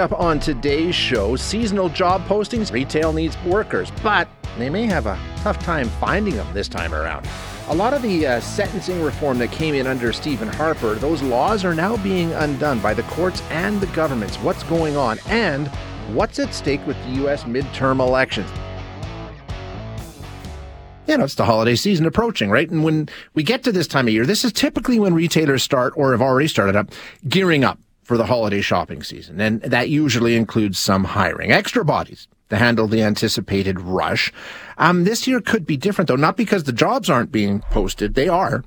up on today's show, seasonal job postings, retail needs workers, but they may have a tough time finding them this time around. A lot of the uh, sentencing reform that came in under Stephen Harper, those laws are now being undone by the courts and the governments. What's going on? And what's at stake with the U.S. midterm elections? you know, it's the holiday season approaching, right? And when we get to this time of year, this is typically when retailers start or have already started up gearing up for the holiday shopping season. And that usually includes some hiring, extra bodies to handle the anticipated rush. Um, this year could be different though, not because the jobs aren't being posted. They are.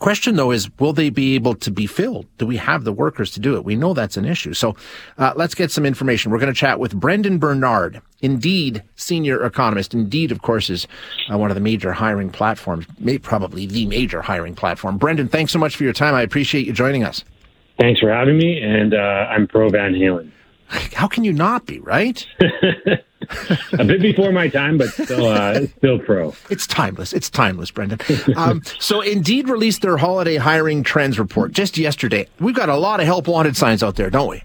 Question though is, will they be able to be filled? Do we have the workers to do it? We know that's an issue. So uh, let's get some information. We're going to chat with Brendon Bernard, Indeed senior economist. Indeed, of course, is uh, one of the major hiring platforms, may, probably the major hiring platform. Brendon, thanks so much for your time. I appreciate you joining us. Thanks for having me, and uh, I'm pro Van Halen. How can you not be, right? a bit before my time, but still, uh, still pro. It's timeless. It's timeless, Brendon. Um, so, Indeed released their holiday hiring trends report just yesterday. We've got a lot of help wanted signs out there, don't we?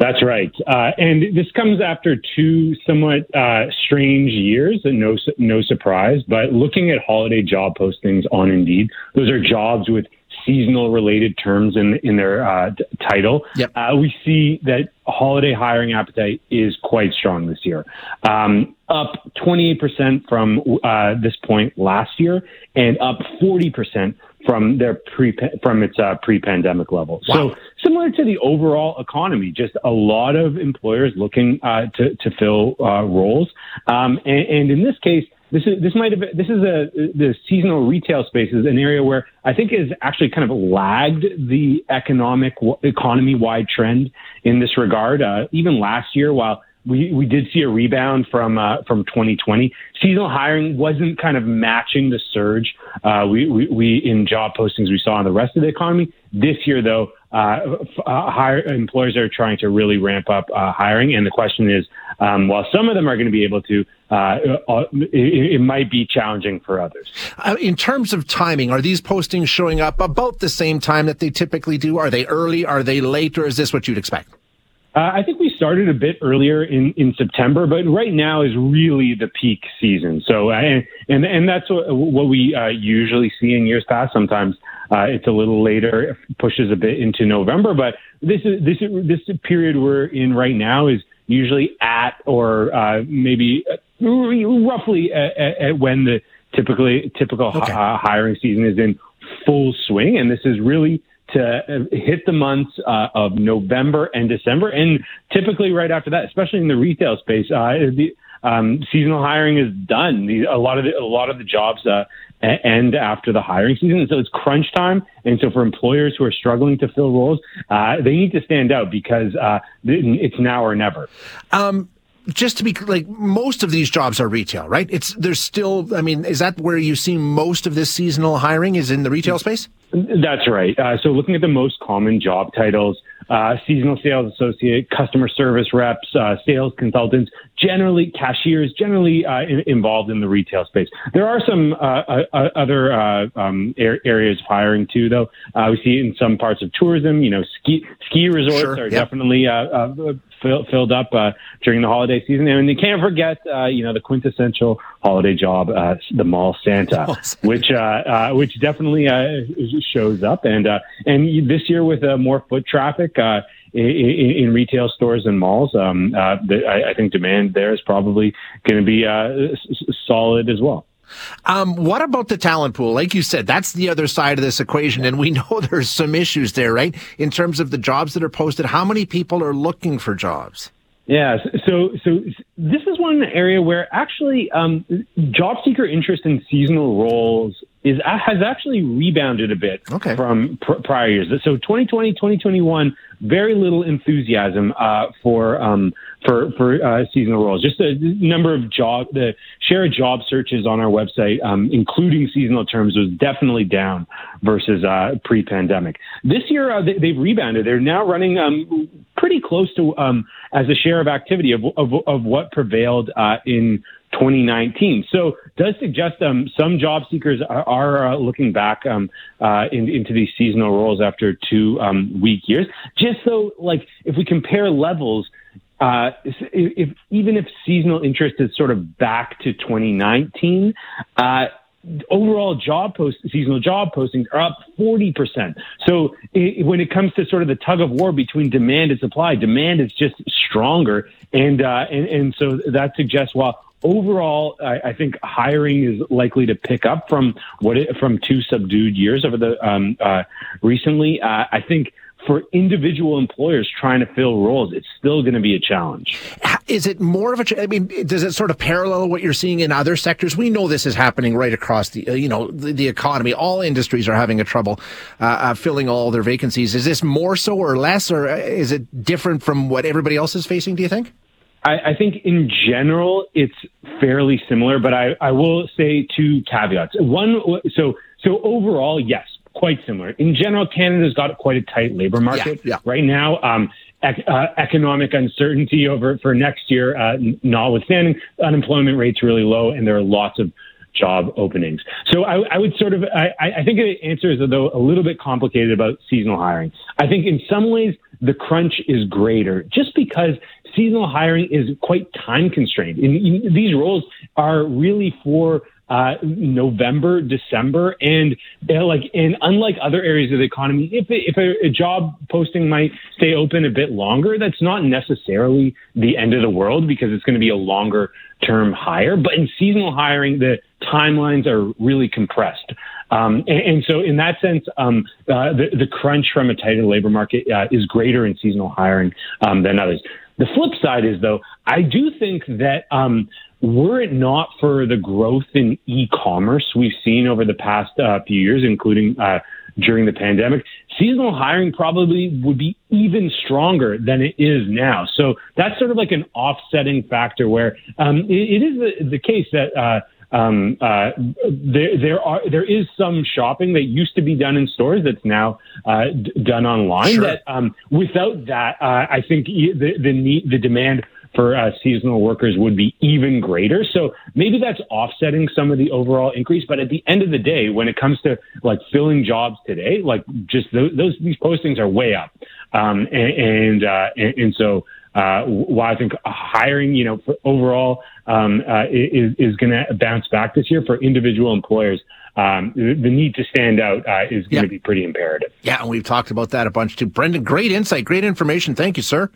That's right, uh, and this comes after two somewhat uh, strange years, and no no surprise. But looking at holiday job postings on Indeed, those are jobs with seasonal related terms in in their uh, title, yep. uh, we see that holiday hiring appetite is quite strong this year, um, up 28% from uh, this point last year, and up 40% from their pre from its uh, pre-pandemic level. Wow. So similar to the overall economy, just a lot of employers looking uh, to to fill uh, roles, um, and, and in this case this is this might have been, this is a the seasonal retail space is an area where I think is actually kind of lagged the economic economy wide trend in this regard. Uh, even last year, while we, we did see a rebound from uh, from 2020. Seasonal hiring wasn't kind of matching the surge uh, we, we, we in job postings we saw in the rest of the economy. This year, though, uh, uh, hire, employers are trying to really ramp up uh, hiring, and the question is, um, while some of them are going to be able to, uh, it, it, might be challenging for others. In terms of timing, are these postings showing up about the same time that they typically do? Are they early? Are they late? Or is this what you'd expect? Uh, I think we started a bit earlier in, in September, but right now is really the peak season. So, and and, and that's what, what we uh, usually see in years past. Sometimes uh, it's a little later, pushes a bit into November, but this is this this period we're in right now is usually at or uh, maybe roughly at, at, when the typically typical okay. uh, hiring season is in full swing, and this is really to uh, hit the months uh, of November and December, and typically right after that, especially in the retail space, uh, the um, seasonal hiring is done. The, a lot of the, a lot of the jobs uh, end after the hiring season, so it's crunch time. And so for employers who are struggling to fill roles, uh, they need to stand out because uh, it's now or never. Um, just to be like most of these jobs are retail, right? It's there's still. I mean, is that where you see most of this seasonal hiring is in the retail space? That's right. Uh, so looking at the most common job titles, uh, seasonal sales associate, customer service reps, uh, sales consultants, generally cashiers, generally uh, in, involved in the retail space. There are some uh, uh, other um, areas of hiring too, though. we see in some parts of tourism. You know, ski ski resorts sure, are definitely fill, filled up uh, during the holiday season. And you can't forget, uh, you know, the quintessential holiday job, uh, the mall Santa, which uh, uh, which definitely uh, shows up. And and this year with more foot traffic. In, in, retail stores and malls, um, the, I, I, think demand there is probably going to be s- solid as well. Um, what about the talent pool? Like you said, that's the other side of this equation. And we know there's some issues there, right? In terms of the jobs that are posted, how many people are looking for jobs? Yeah, so so this is one area where actually um, job seeker interest in seasonal roles is has actually rebounded a bit okay. from pr- prior years. So 2020, 2021, very little enthusiasm uh, for um, for for uh, seasonal roles. Just the number of job, the share of job searches on our website, um, including seasonal terms, was definitely down versus uh, pre-pandemic. This year, uh, they, have rebounded. They're now running um, pretty close to um, as a share of activity of of, of what prevailed uh, in 2019. So does suggest um, some job seekers are, are uh, looking back um, uh, in, into these seasonal roles after two um, weak years. Just so, like, if we compare levels, uh, if, if, even if seasonal interest is sort of back to 2019, uh, overall job post seasonal job postings are up 40%. So it, when it comes to sort of the tug of war between demand and supply, demand is just stronger. And, uh, and, and so that suggests, well, overall, I, I, think hiring is likely to pick up from what it, from two subdued years over the um, uh, recently. Uh, I think for individual employers trying to fill roles, it's still going to be a challenge. Is it more of a? I mean, does it sort of parallel what you're seeing in other sectors? We know this is happening right across the, uh, you know, the, the, economy. All industries are having a trouble uh, uh, filling all their vacancies. Is this more so or less, or uh, is it different from what everybody else is facing? Do you think? I, I think in general it's fairly similar, but I, I will say two caveats. One, so so overall, yes, quite similar. In general, Canada's got quite a tight labor market yeah, yeah. right now. Um, ec- uh, economic uncertainty over for next year, uh, notwithstanding, unemployment rates really low, and there are lots of job openings. So I, I would sort of, I, I think the answer is though a little bit complicated about seasonal hiring. I think in some ways the crunch is greater just because seasonal hiring is quite time constrained. In, in, these roles are really for uh, November, December, and uh, like, and unlike other areas of the economy, if if a, a, job posting might stay open a bit longer, that's not necessarily the end of the world because it's going to be a longer term hire. But in seasonal hiring, the timelines are really compressed. Um, and, and, so, in that sense, um, uh, the, the, crunch from a tighter labor market uh, is greater in seasonal hiring um, than others. The flip side is, though, I do think that um, were it not for the growth in e-commerce we've seen over the past uh, few years, including uh, during the pandemic, seasonal hiring probably would be even stronger than it is now. So that's sort of like an offsetting factor where um, it, it is the, the case that. Uh, um, uh, there, there are there is some shopping that used to be done in stores that's now uh, d- done online. Sure. That um, without that, uh, I think the the need, the demand for uh, seasonal workers would be even greater. So maybe that's offsetting some of the overall increase. But at the end of the day, when it comes to like filling jobs today, like just those, those these postings are way up, um, and and, uh, and, and so. Uh, while I think hiring, you know, overall um, uh, is is going to bounce back this year for individual employers. Um, the, the, need to stand out uh, is going to be pretty imperative. Yeah, and we've talked about that a bunch too. Brendon, great insight, great information. Thank you, sir.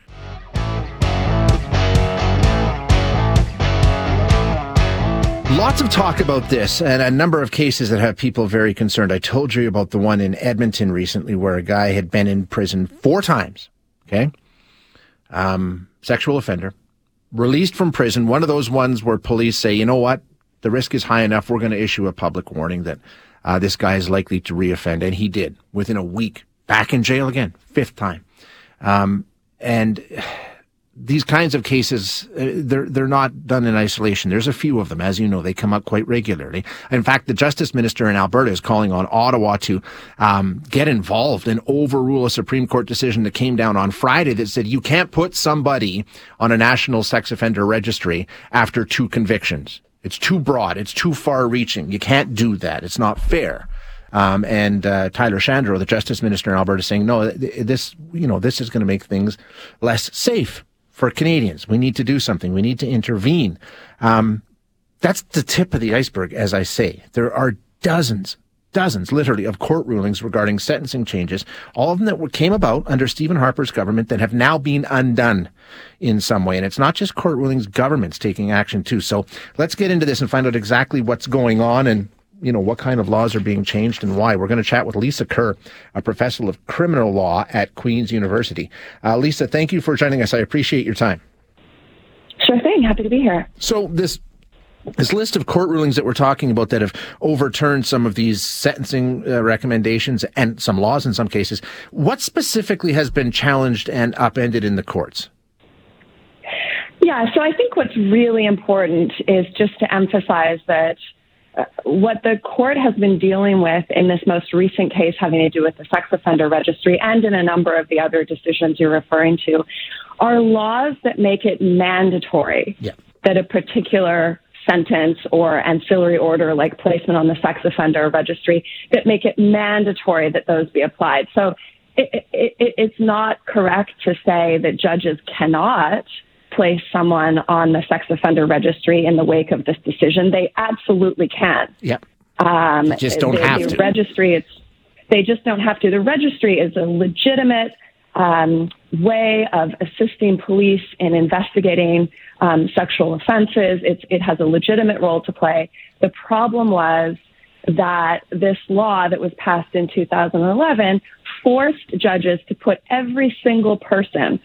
Lots of talk about this and a number of cases that have people very concerned. I told you about the one in Edmonton recently where a guy had been in prison four times. Okay. Um, sexual offender, released from prison. One of those ones where police say, you know what? The risk is high enough. We're going to issue a public warning that uh, this guy is likely to reoffend. And he did within a week. Back in jail again, fifth time. Um, and these kinds of cases, uh, they're, they're not done in isolation. There's a few of them. As you know, they come up quite regularly. In fact, the justice minister in Alberta is calling on Ottawa to um, get involved and overrule a Supreme Court decision that came down on Friday that said you can't put somebody on a national sex offender registry after two convictions. It's too broad. It's too far reaching. You can't do that. It's not fair. Um, and uh, Tyler Shandro, the justice minister in Alberta, is saying, no, this, you know, this is going to make things less safe for Canadians. We need to do something. We need to intervene. Um, that's the tip of the iceberg, as I say. There are dozens, dozens, literally, of court rulings regarding sentencing changes, all of them that came about under Stephen Harper's government that have now been undone in some way. And it's not just court rulings, governments taking action too. So let's get into this and find out exactly what's going on and you know, what kind of laws are being changed and why. We're going to chat with Lisa Kerr, a professor of criminal law at Queen's University. Uh, Lisa, thank you for joining us. I appreciate your time. Sure thing. Happy to be here. So this this list of court rulings that we're talking about that have overturned some of these sentencing uh, recommendations and some laws in some cases, what specifically has been challenged and upended in the courts? Yeah, so I think what's really important is just to emphasize that what the court has been dealing with in this most recent case having to do with the sex offender registry and in a number of the other decisions you're referring to are laws that make it mandatory yeah. that a particular sentence or ancillary order like placement on the sex offender registry that make it mandatory that those be applied. So it, it, it's not correct to say that judges cannot place someone on the sex offender registry in the wake of this decision. They absolutely can. Yep. Um, just don't the, have the to. Registry, it's they just don't have to. The registry is a legitimate um, way of assisting police in investigating um, sexual offenses. It's, it has a legitimate role to play. The problem was that this law that was passed in 2011 forced judges to put every single person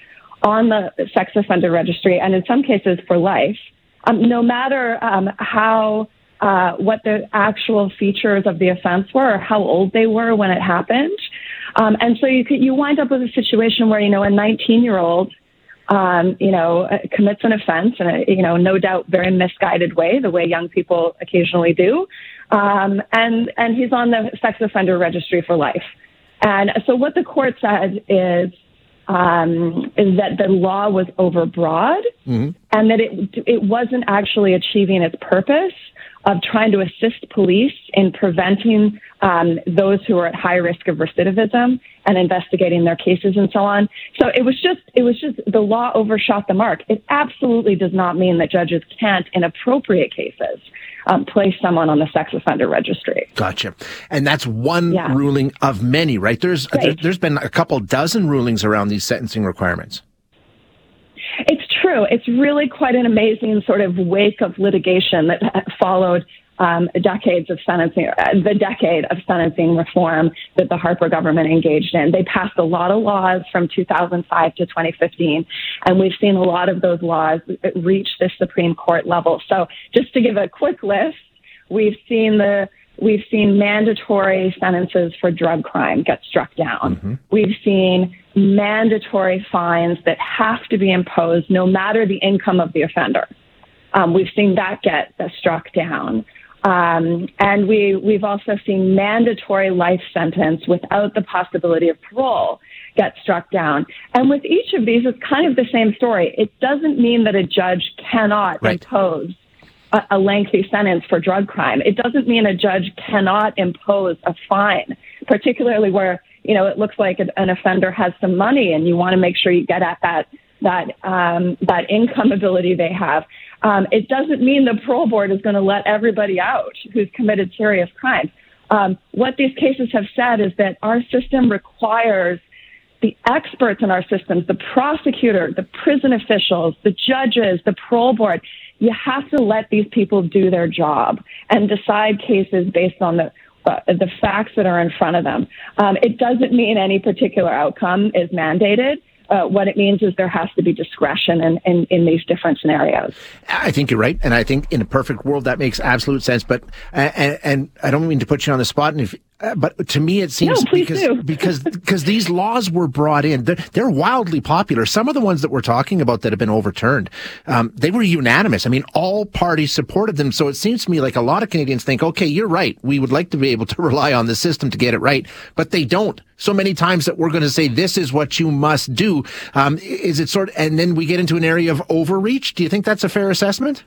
on the sex offender registry, and in some cases for life, um, no matter um, how uh, what the actual features of the offense were or how old they were when it happened. Um, and so you could, you wind up with a situation where you know a 19 year old um, you know, uh, commits an offense in a, you know, no doubt very misguided way, the way young people occasionally do. Um, and, and he's on the sex offender registry for life. And so what the court said is, um, is that the law was overbroad mm-hmm. and that it, it wasn't actually achieving its purpose of trying to assist police in preventing um, those who are at high risk of recidivism and investigating their cases and so on. So it was just it was just the law overshot the mark. It absolutely does not mean that judges can't, in appropriate cases, um, place someone on the sex offender registry. Gotcha. And that's one yeah. ruling of many, right? There's right. There, there's been a couple dozen rulings around these sentencing requirements. It's true. It's really quite an amazing sort of wake of litigation that followed um, decades of sentencing, uh, the decade of sentencing reform that the Harper government engaged in. They passed a lot of laws from 2005 to 2015, and we've seen a lot of those laws reach the Supreme Court level. So, just to give a quick list, we've seen the We've seen mandatory sentences for drug crime get struck down. Mm-hmm. We've seen mandatory fines that have to be imposed no matter the income of the offender. Um, we've seen that get uh, struck down. Um, and we, we've also seen mandatory life sentence without the possibility of parole get struck down. And with each of these, it's kind of the same story. It doesn't mean that a judge cannot right. impose a, lengthy sentence for drug crime. It doesn't mean a judge cannot impose a fine, particularly where you know it looks like an offender has some money and you want to make sure you get at that that um, that income ability they have. Um, it doesn't mean the parole board is going to let everybody out who's committed serious crimes. Um, what these cases have said is that our system requires the experts in our systems, the prosecutor, the prison officials, the judges, the parole board, you have to let these people do their job and decide cases based on the uh, the facts that are in front of them. Um, it doesn't mean any particular outcome is mandated. Uh, what it means is there has to be discretion in, in, in, these different scenarios. I think you're right, and I think in a perfect world that makes absolute sense. But and, and I don't mean to put you on the spot, and if but to me, it seems no, because do. because because these laws were brought in, they're, they're, wildly popular. Some of the ones that we're talking about that have been overturned, um, they were unanimous. I mean, all parties supported them. So it seems to me like a lot of Canadians think, okay, you're right. We would like to be able to rely on the system to get it right, but they don't. So many times that we're going to say this is what you must do. Um, is it sort of, and then we get into an area of overreach? Do you think that's a fair assessment?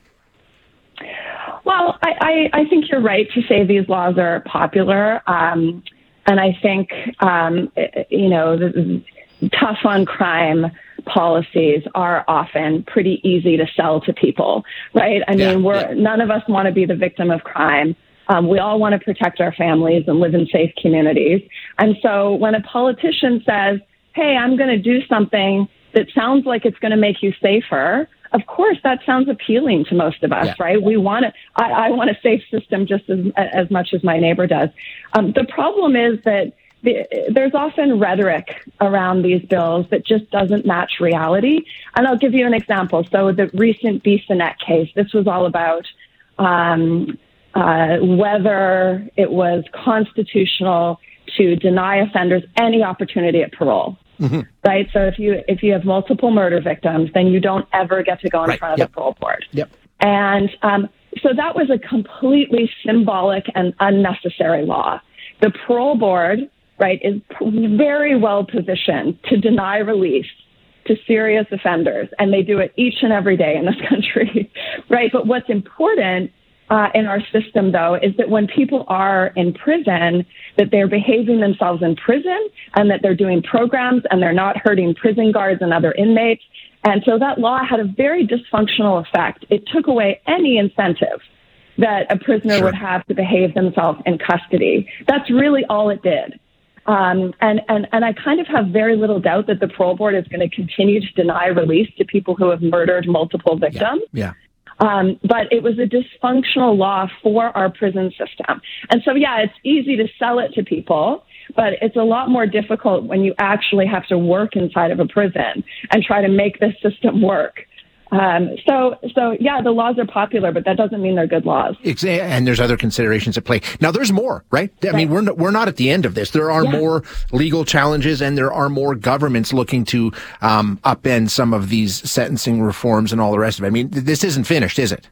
Well, I, I, I think you're right to say these laws are popular. Um, and I think, um, you know, the, tough on crime policies are often pretty easy to sell to people, right? I mean, we're, yeah. none of us want to be the victim of crime. Um, we all want to protect our families and live in safe communities. And so when a politician says, hey, I'm going to do something that sounds like it's going to make you safer, of course, that sounds appealing to most of us, yeah. right? We want to, I, I, want a safe system just as, as much as my neighbor does. Um, the problem is that the, there's often rhetoric around these bills that just doesn't match reality. And I'll give you an example. So the recent Bissonnette case, this was all about um, uh, whether it was constitutional to deny offenders any opportunity at parole. Mm-hmm. Right. So if you if you have multiple murder victims, then you don't ever get to go in right. front of yep. the parole board. Yep. And um, so that was a completely symbolic and unnecessary law. The parole board, right, is very well positioned to deny release to serious offenders, and they do it each and every day in this country, right? But what's important uh, in our system, though, is that when people are in prison, that they're behaving themselves in prison and that they're doing programs and they're not hurting prison guards and other inmates. And so that law had a very dysfunctional effect. It took away any incentive that a prisoner sure. would have to behave themselves in custody. That's really all it did. Um, and, and, and I kind of have very little doubt that the parole board is going to continue to deny release to people who have murdered multiple victims. Yeah. yeah. Um, but it was a dysfunctional law for our prison system. And so, yeah, it's easy to sell it to people, but it's a lot more difficult when you actually have to work inside of a prison and try to make this system work. Um, so, so yeah, the laws are popular, but that doesn't mean they're good laws. And there's other considerations at play. Now, there's more, right? I right. mean, we're not, we're not at the end of this. There are yeah. more legal challenges, and there are more governments looking to um, upend some of these sentencing reforms and all the rest of it. I mean, this isn't finished, is it?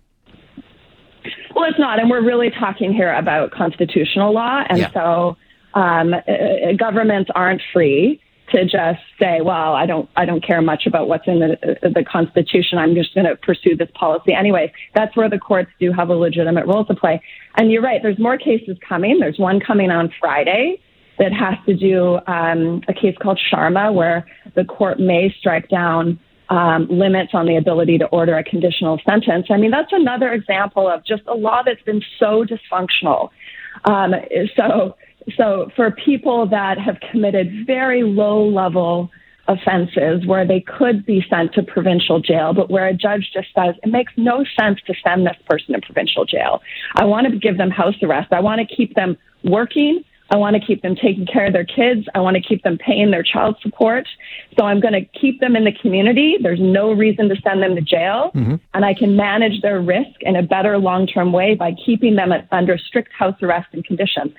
Well, it's not, and we're really talking here about constitutional law, and yeah. so um, uh, uh governments aren't free to just say, well, I don't, I don't care much about what's in the, the Constitution. I'm just going to pursue this policy anyway. That's where the courts do have a legitimate role to play. And you're right. There's more cases coming. There's one coming on Friday that has to do um, a case called Sharma, where the court may strike down um, limits on the ability to order a conditional sentence. I mean, that's another example of just a law that's been so dysfunctional. Um, so so for people that have committed very low level offenses where they could be sent to provincial jail, but where a judge just says it makes no sense to send this person to provincial jail. I want to give them house arrest. I want to keep them working. I want to keep them taking care of their kids. I want to keep them paying their child support. So I'm going to keep them in the community. There's no reason to send them to jail. Mm-hmm. And I can manage their risk in a better long term way by keeping them at, under strict house arrest and conditions.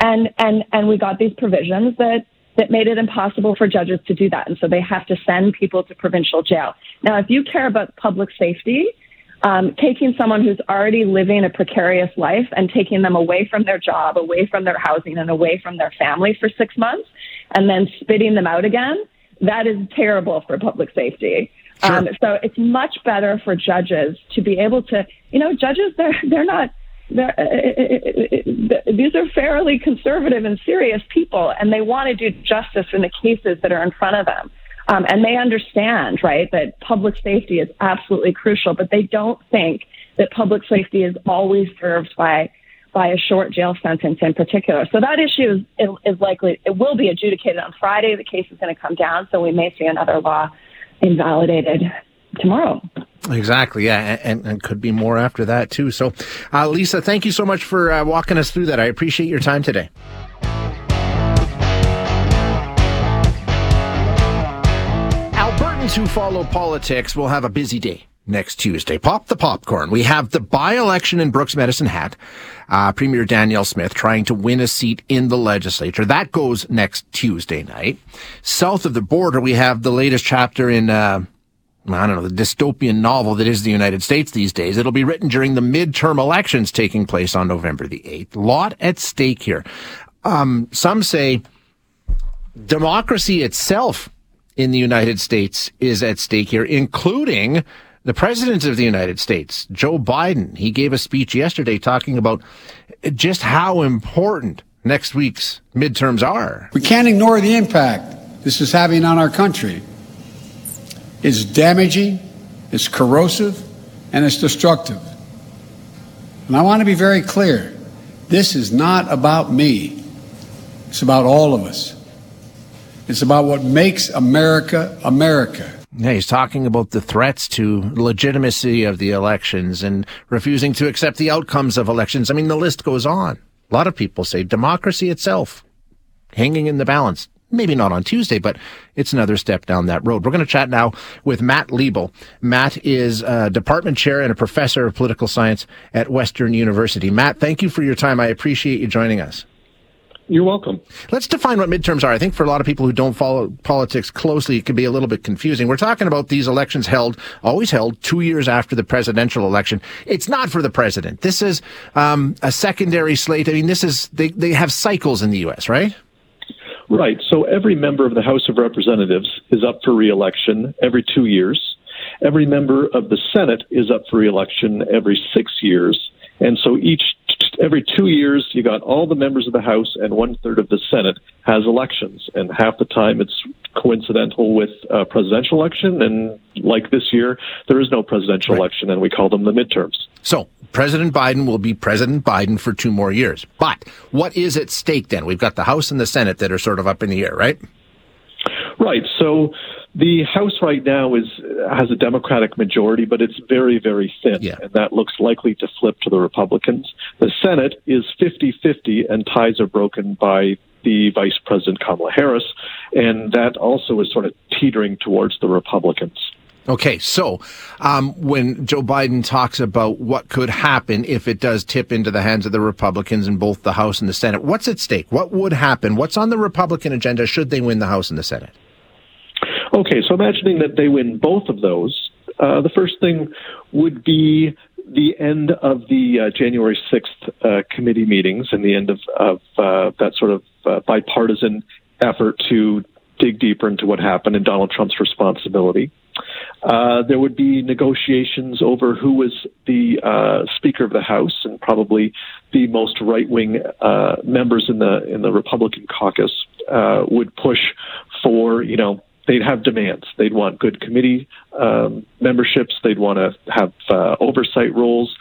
And, and, and we got these provisions that, that made it impossible for judges to do that. And so they have to send people to provincial jail. Now, if you care about public safety, um, taking someone who's already living a precarious life and taking them away from their job, away from their housing, and away from their family for six months, and then spitting them out again, that is terrible for public safety. Sure. Um, so it's much better for judges to be able to, you know, judges they're they're not. They're, uh, uh, uh, these are fairly conservative and serious people, and they want to do justice in the cases that are in front of them. Um, and they understand, right, that public safety is absolutely crucial, but they don't think that public safety is always served by by a short jail sentence in particular. So that issue is, is likely it will be adjudicated on Friday. The case is going to come down, so we may see another law invalidated tomorrow. Exactly, yeah, and, and could be more after that too. So, uh, Lisa, thank you so much for uh, walking us through that. I appreciate your time today. Albertans who follow politics will have a busy day next Tuesday. Pop the popcorn. We have the by-election in Brooks Medicine Hat. Uh, Premier Danielle Smith trying to win a seat in the legislature. That goes next Tuesday night. South of the border, we have the latest chapter in, uh, I don't know, the dystopian novel that is the United States these days. It'll be written during the midterm elections taking place on November the 8th. Lot at stake here. Um, some say democracy itself in the United States is at stake here, including the President of the United States, Joe Biden. He gave a speech yesterday talking about just how important next week's midterms are. We can't ignore the impact this is having on our country. It's damaging, it's corrosive, and it's destructive. And I want to be very clear this is not about me, it's about all of us. It's about what makes America America. Yeah, he's talking about the threats to legitimacy of the elections and refusing to accept the outcomes of elections. I mean, the list goes on. A lot of people say democracy itself hanging in the balance. Maybe not on Tuesday, but it's another step down that road. We're going to chat now with Matt Lebo. Matt is a department chair and a professor of political science at Western University. Matt, thank you for your time. I appreciate you joining us. You're welcome. Let's define what midterms are. I think for a lot of people who don't follow politics closely, it can be a little bit confusing. We're talking about these elections held, always held, two years after the presidential election. It's not for the president. This is um, a secondary slate. I mean, this is they they have cycles in the U.S., right? Right. So every member of the House of Representatives is up for reelection every two years. Every member of the Senate is up for reelection every six years. And so each every two years, you got all the members of the House and one third of the Senate has elections, and half the time it's coincidental with a presidential election, and like this year, there is no presidential right. election, and we call them the midterms. So President Biden will be President Biden for two more years. But what is at stake then? We've got the House and the Senate that are sort of up in the air, right? Right. So the House right now is has a Democratic majority, but it's very, very thin, yeah. and that looks likely to flip to the Republicans. The Senate is 50-50, and ties are broken by the Vice President Kamala Harris, and that also is sort of teetering towards the Republicans. Okay, so um, when Joe Biden talks about what could happen if it does tip into the hands of the Republicans in both the House and the Senate, what's at stake? What would happen? What's on the Republican agenda should they win the House and the Senate? Okay, so imagining that they win both of those, uh, the first thing would be the end of the uh, January 6th uh, committee meetings and the end of, of uh, that sort of uh, bipartisan effort to dig deeper into what happened and Donald Trump's responsibility. Uh, there would be negotiations over who was the uh, Speaker of the House, and probably the most right-wing uh, members in the in the Republican caucus uh, would push for, you know, they'd have demands. They'd want good committee um, memberships. They'd want to have uh, oversight roles.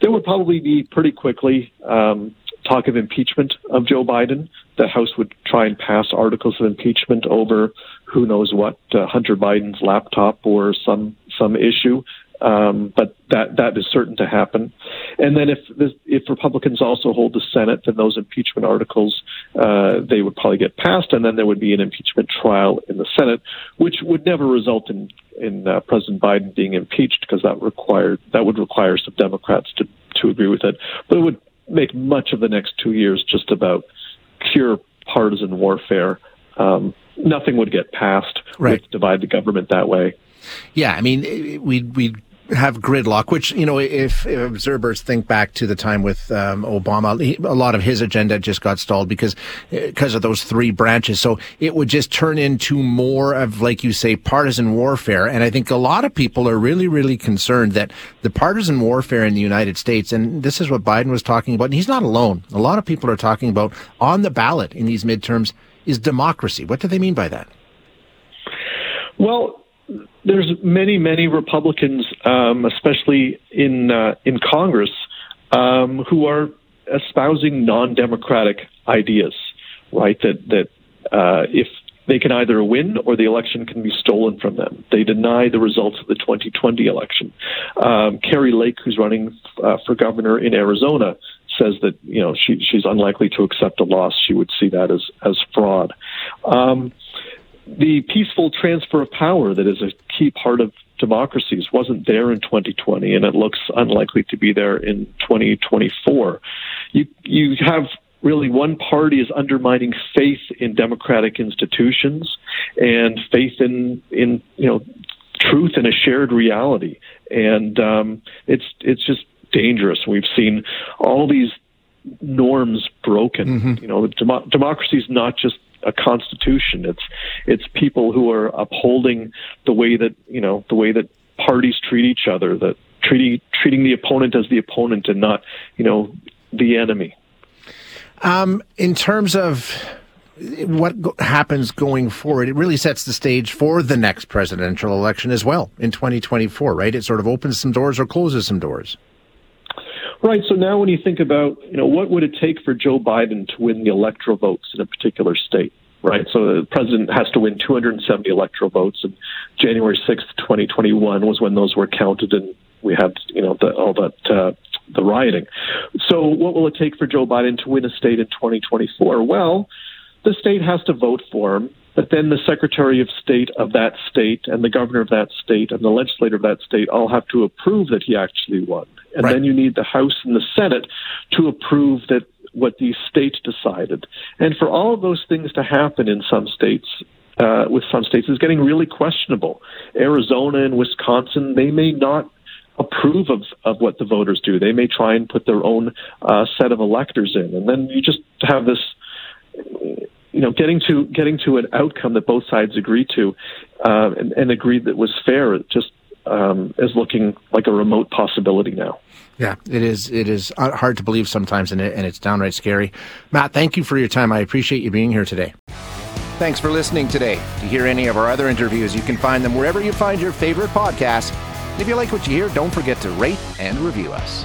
There would probably be pretty quickly um, talk of impeachment of Joe Biden. The House would try and pass articles of impeachment over who knows what uh, Hunter Biden's laptop or some some issue. Um, but that that is certain to happen. And then if this, if Republicans also hold the Senate, then those impeachment articles uh, they would probably get passed, and then there would be an impeachment trial in the Senate, which would never result in in uh, President Biden being impeached because that required that would require some Democrats to to agree with it. But it would make much of the next two years just about pure partisan warfare. Um, nothing would get passed. Right. divide the government that way. Yeah, I mean, we we have gridlock, which, you know, if, if, observers think back to the time with um, Obama, he, a lot of his agenda just got stalled because, because of those three branches. So it would just turn into more of, like you say, partisan warfare. And I think a lot of people are really, really concerned that the partisan warfare in the United States, and this is what Biden was talking about, and he's not alone. A lot of people are talking about on the ballot in these midterms is democracy. What do they mean by that? Well, there's many, many Republicans, um, especially in uh, in Congress, um, who are espousing non-democratic ideas. Right, that that uh, if they can either win or the election can be stolen from them. They deny the results of the 2020 election. Um, Kari Lake, who's running uh, for governor in Arizona, says that you know she, she's unlikely to accept a loss. She would see that as as fraud. Um, the peaceful transfer of power that is a key part of democracies wasn't there in 2020, and it looks unlikely to be there in 2024. You you have really one party is undermining faith in democratic institutions and faith in in you know truth and a shared reality, and um, it's it's just dangerous. We've seen all these norms broken. Mm-hmm. You know, dem- democracy is not just a constitution. It's it's people who are upholding the way that you know the way that parties treat each other, that treating treating the opponent as the opponent and not you know the enemy. Um, in terms of what happens going forward, it really sets the stage for the next presidential election as well in 2024, right? It sort of opens some doors or closes some doors. Right. So now, when you think about, you know, what would it take for Joe Biden to win the electoral votes in a particular state? Right. So the president has to win 270 electoral votes, and January 6th, 2021 was when those were counted, and we had, you know, the, all that uh, the rioting. So, what will it take for Joe Biden to win a state in 2024? Well, the state has to vote for him but then the Secretary of State of that state and the governor of that state and the legislator of that state all have to approve that he actually won. And right. then you need the House and the Senate to approve that what the state decided. And for all of those things to happen in some states, uh, with some states, is getting really questionable. Arizona and Wisconsin, they may not approve of, of what the voters do. They may try and put their own uh, set of electors in, and then you just have this you know, getting to getting to an outcome that both sides agreed to uh, and, and agreed that was fair just um, is looking like a remote possibility now. Yeah, it is. It is hard to believe sometimes, and, it, and it's downright scary. Matt, thank you for your time. I appreciate you being here today. Thanks for listening today. To hear any of our other interviews, you can find them wherever you find your favorite podcasts. If you like what you hear, don't forget to rate and review us.